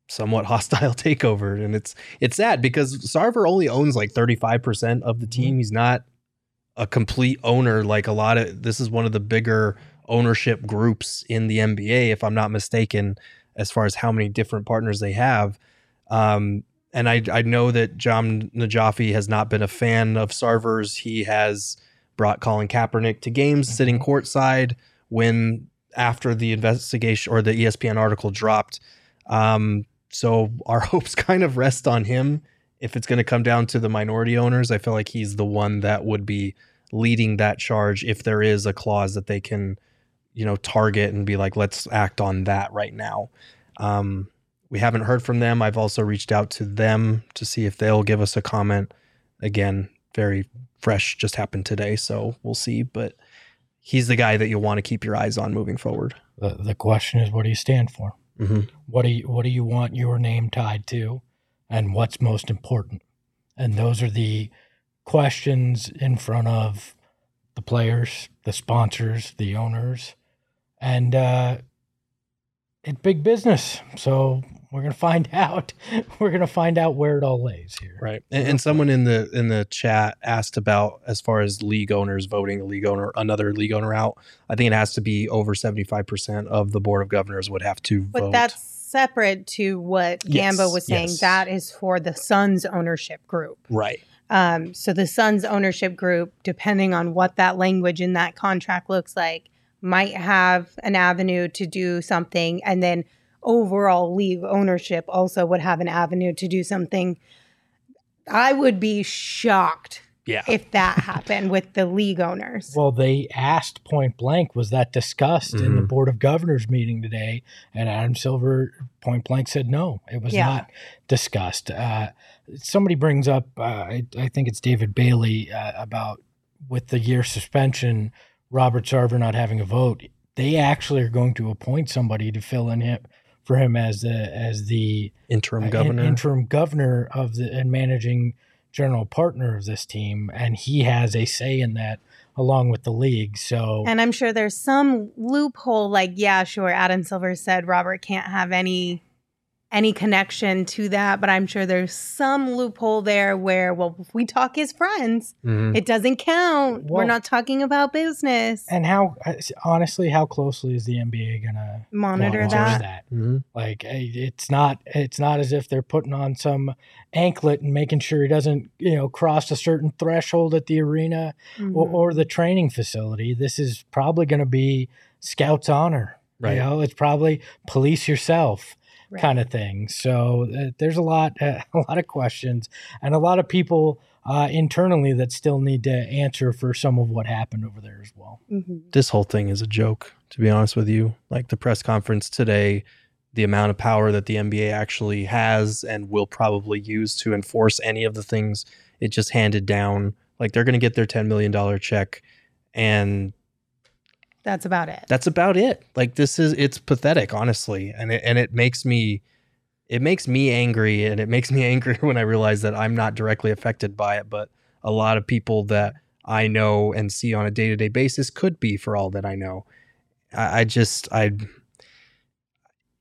somewhat hostile takeover and it's it's sad because Sarver only owns like 35% of the team. He's not a complete owner like a lot of this is one of the bigger ownership groups in the NBA if I'm not mistaken as far as how many different partners they have. Um, and I, I know that Jahm Najafi has not been a fan of Sarver's. He has brought Colin Kaepernick to games sitting courtside when after the investigation or the ESPN article dropped. Um, so our hopes kind of rest on him. If it's going to come down to the minority owners, I feel like he's the one that would be leading that charge if there is a clause that they can, you know, target and be like, let's act on that right now. Um, we haven't heard from them. I've also reached out to them to see if they'll give us a comment. Again, very fresh, just happened today, so we'll see. But he's the guy that you'll want to keep your eyes on moving forward. The the question is, what do you stand for? Mm-hmm. What do you what do you want your name tied to, and what's most important? And those are the questions in front of the players, the sponsors, the owners, and uh, it's big business. So we're gonna find out. We're gonna find out where it all lays here. Right. And, and someone in the in the chat asked about as far as league owners voting a league owner another league owner out. I think it has to be over seventy five percent of the board of governors would have to vote But vote. that's separate to what Yes, Gambo was saying. yes. That is for the Suns ownership group. right. Um, so the Suns ownership group, depending on what that language in that contract looks like, might have an avenue to do something, and then overall league ownership also would have an avenue to do something. I would be shocked Yeah. if that happened with the league owners. Well, they asked point blank, was that discussed in the Mhm. Board of Governors meeting today? And Adam Silver point blank said no, it was Yeah. not discussed. Uh, somebody brings up, uh, I, I think it's David Bailey, uh, about with the year suspension, Robert Sarver not having a vote. They actually are going to appoint somebody to fill in him for him as the as the Interim uh, in- governor. interim governor of the and managing general partner of this team, and he has a say in that along with the league. So And I'm sure there's some loophole, like, yeah, sure, Adam Silver said Robert can't have any any connection to that, but I'm sure there's some loophole there where, well, if we talk as friends, Mhm. it doesn't count. We're not talking about business. and how uh, honestly, how closely is the NBA gonna Monitor monitor that. Mhm. Like eh, it's not it's not as if they're putting on some anklet and making sure he doesn't you know cross a certain threshold at the arena or, Mhm. or the training facility. This is probably going to be scouts honor. Right. You know, it's probably police yourself Right. kind of thing. So uh, there's a lot uh, a lot of questions and a lot of people uh, internally that still need to answer for some of what happened over there as well. Mhm. This whole thing is a joke, to be honest with you. Like the press conference today, the amount of power that the NBA actually has and will probably use to enforce any of the things it just handed down. Like they're going to get their $10 million check and That's about it. that's about it. Like this is it's pathetic, honestly, and it and it makes me it makes me angry, and it makes me angry when I realize that I'm not directly affected by it, but a lot of people that I know and see on a day to day basis could be, for all that I know. I, I just I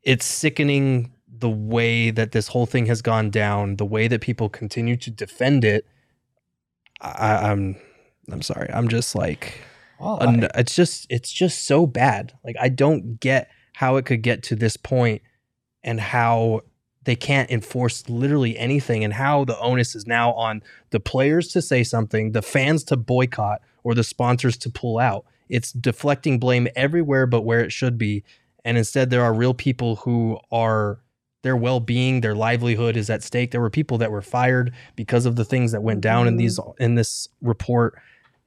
it's sickening the way that this whole thing has gone down, the way that people continue to defend it. I, I'm I'm sorry. I'm just like And it's just it's just so bad. Like i don't get how it could get to this point and how they can't enforce literally anything and how the onus is now on the players to say something the fans to boycott or the sponsors to pull out. It's deflecting blame everywhere but where it should be. And instead there are real people who are their well-being their livelihood is at stake. There were people that were fired because of the things that went down in mm-hmm. these in this report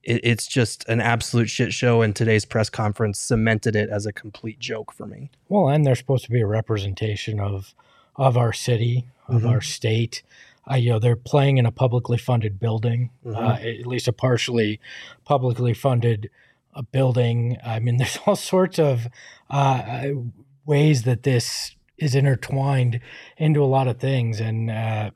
it, it's just an absolute shit show and today's press conference cemented it as a complete joke for me Well, and they're supposed to be a representation of of our city, of Mhm. our state, Uh, you know, they're playing in a publicly funded building, Mhm. uh, at least a partially publicly funded uh, building. I mean, there's all sorts of uh, ways that this is intertwined into a lot of things, and uh,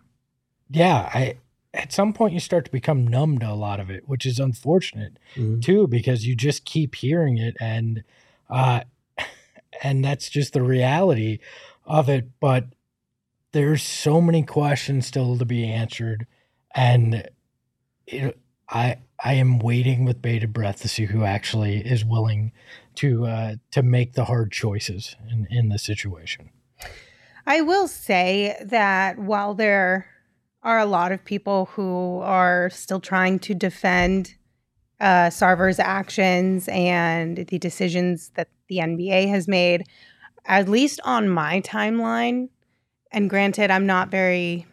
yeah, I at some point you start to become numb to a lot of it, which is unfortunate Mhm. too, because you just keep hearing it, and uh, and that's just the reality of it. But there's so many questions still to be answered, and it, I I am waiting with bated breath to see who actually is willing to uh, to make the hard choices in in this situation. I will say that while there are a lot of people who are still trying to defend uh, Sarver's actions and the decisions that the NBA has made, at least on my timeline, and granted, I'm not very.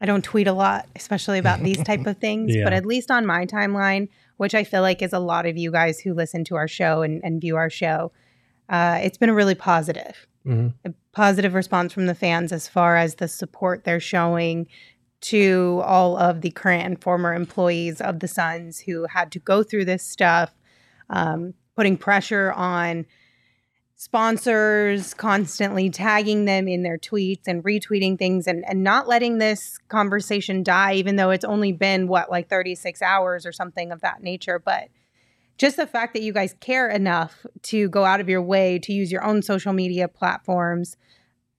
I don't tweet a lot, especially about these type of things, Yeah. but at least on my timeline, which I feel like is a lot of you guys who listen to our show and, and view our show, uh, it's been really positive Mhm. a positive response from the fans as far as the support they're showing to all of the current and former employees of the Suns who had to go through this stuff, um, putting pressure on sponsors, constantly tagging them in their tweets and retweeting things and, and not letting this conversation die, even though it's only been what, like 36 hours or something of that nature. But just the fact that you guys care enough to go out of your way to use your own social media platforms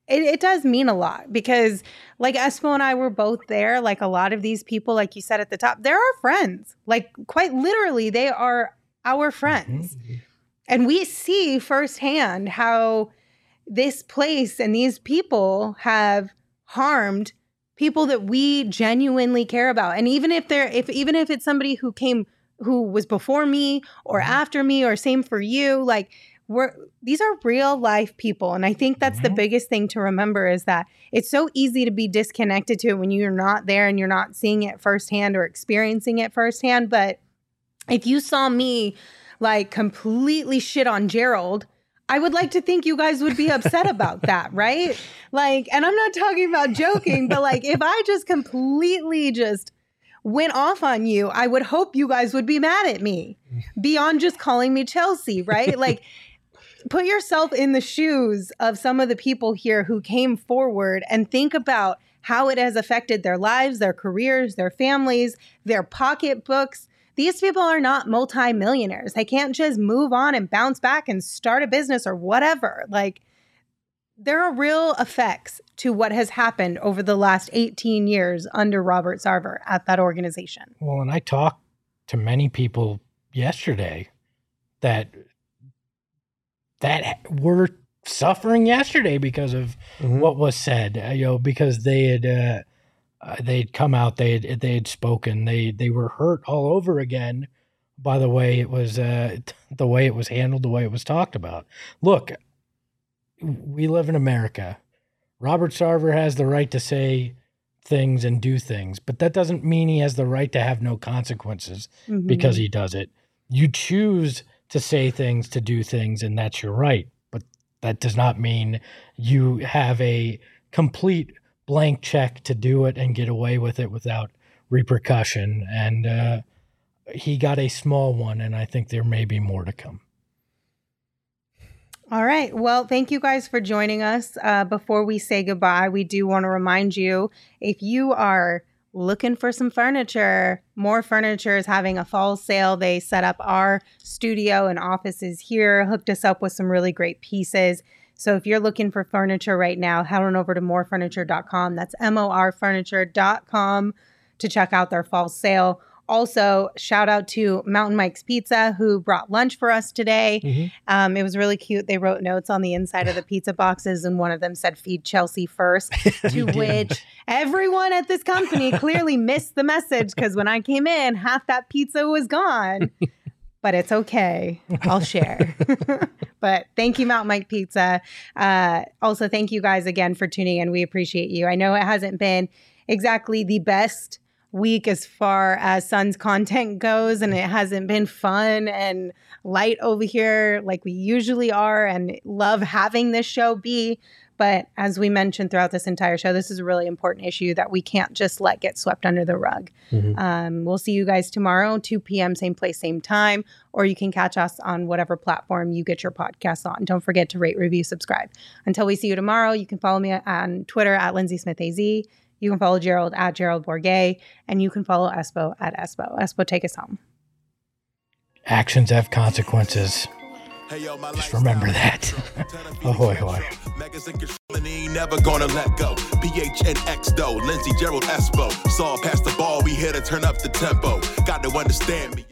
it, it does mean a lot because like espo and i were both there like a lot of these people like you said at the top they're our friends. Like quite literally they are our friends. Mm-hmm. And we see firsthand how this place and these people have harmed people that we genuinely care about. And even if they're if even if it's somebody who came who was before me or after me or same for you like we're these are real life people and i think that's the Mhm. biggest thing to remember is that it's so easy to be disconnected to it when you're not there and you're not seeing it firsthand or experiencing it firsthand but if you saw me like completely shit on gerald I would like to think you guys would be upset about that, right? Like, and I'm not talking about joking, but like, if I just completely just went off on you, I would hope you guys would be mad at me beyond just calling me Chelsea, right? like, put yourself in the shoes of some of the people here who came forward and think about how it has affected their lives, their careers, their families, their pocketbooks. These people are not multimillionaires. They can't just move on and bounce back and start a business or whatever. Like, there are real effects to what has happened over the last 18 years under Robert Sarver at that organization. Well, and I talked to many people yesterday that that were suffering yesterday because of Mhm. what was said. uh, You know, because they had uh, uh, they'd come out, they had they had spoken, they they were hurt all over again by the way it was uh, the way it was handled, the way it was talked about. Look, we live in America. Robert Sarver has the right to say things and do things, but that doesn't mean he has the right to have no consequences Mm-hmm. because he does it. You choose to say things, to do things, and that's your right. But that does not mean you have a complete blank check to do it and get away with it without repercussion. And uh, he got a small one, and I think there may be more to come. All right. Well, thank you guys for joining us. Uh, before we say goodbye, we do want to remind you if you are looking for some furniture, Mor Furniture is having a fall sale. They set up our studio and offices here, hooked us up with some really great pieces. So if you're looking for furniture right now, head on over to morfurniture.com. That's M O R furniture.com to check out their fall sale. Also, shout out to Mountain Mike's Pizza, who brought lunch for us today. Mhm. Um, it was really cute. They wrote notes on the inside of the pizza boxes, and one of them said, Feed Chelsea first. to which everyone at this company clearly missed the message because when I came in, half that pizza was gone. But it's okay. I'll share. but thank you, Mount Mike Pizza. Uh, also, thank you guys again for tuning in. We appreciate you. I know it hasn't been exactly the best week as far as Sun's content goes, and it hasn't been fun and light over here like we usually are, and love having this show be. But as we mentioned throughout this entire show, this is a really important issue that we can't just let get swept under the rug. Mhm. Um, we'll see you guys tomorrow, 2 p.m., same place, same time, or you can catch us on whatever platform you get your podcasts on. Don't forget to rate, review, subscribe. Until we see you tomorrow, you can follow me on Twitter at Lindsay Smith AZ. You can follow Gerald at Gerald Bourguet, and you can follow Espo at Espo. Espo, take us home. Actions have consequences. Just remember that. ahoy, ahoy. Megas in control and he ain't never gonna let go. PHNX though, Lindsey Gerald Espo. Saw past the ball, we here to turn up the tempo. Got to understand me.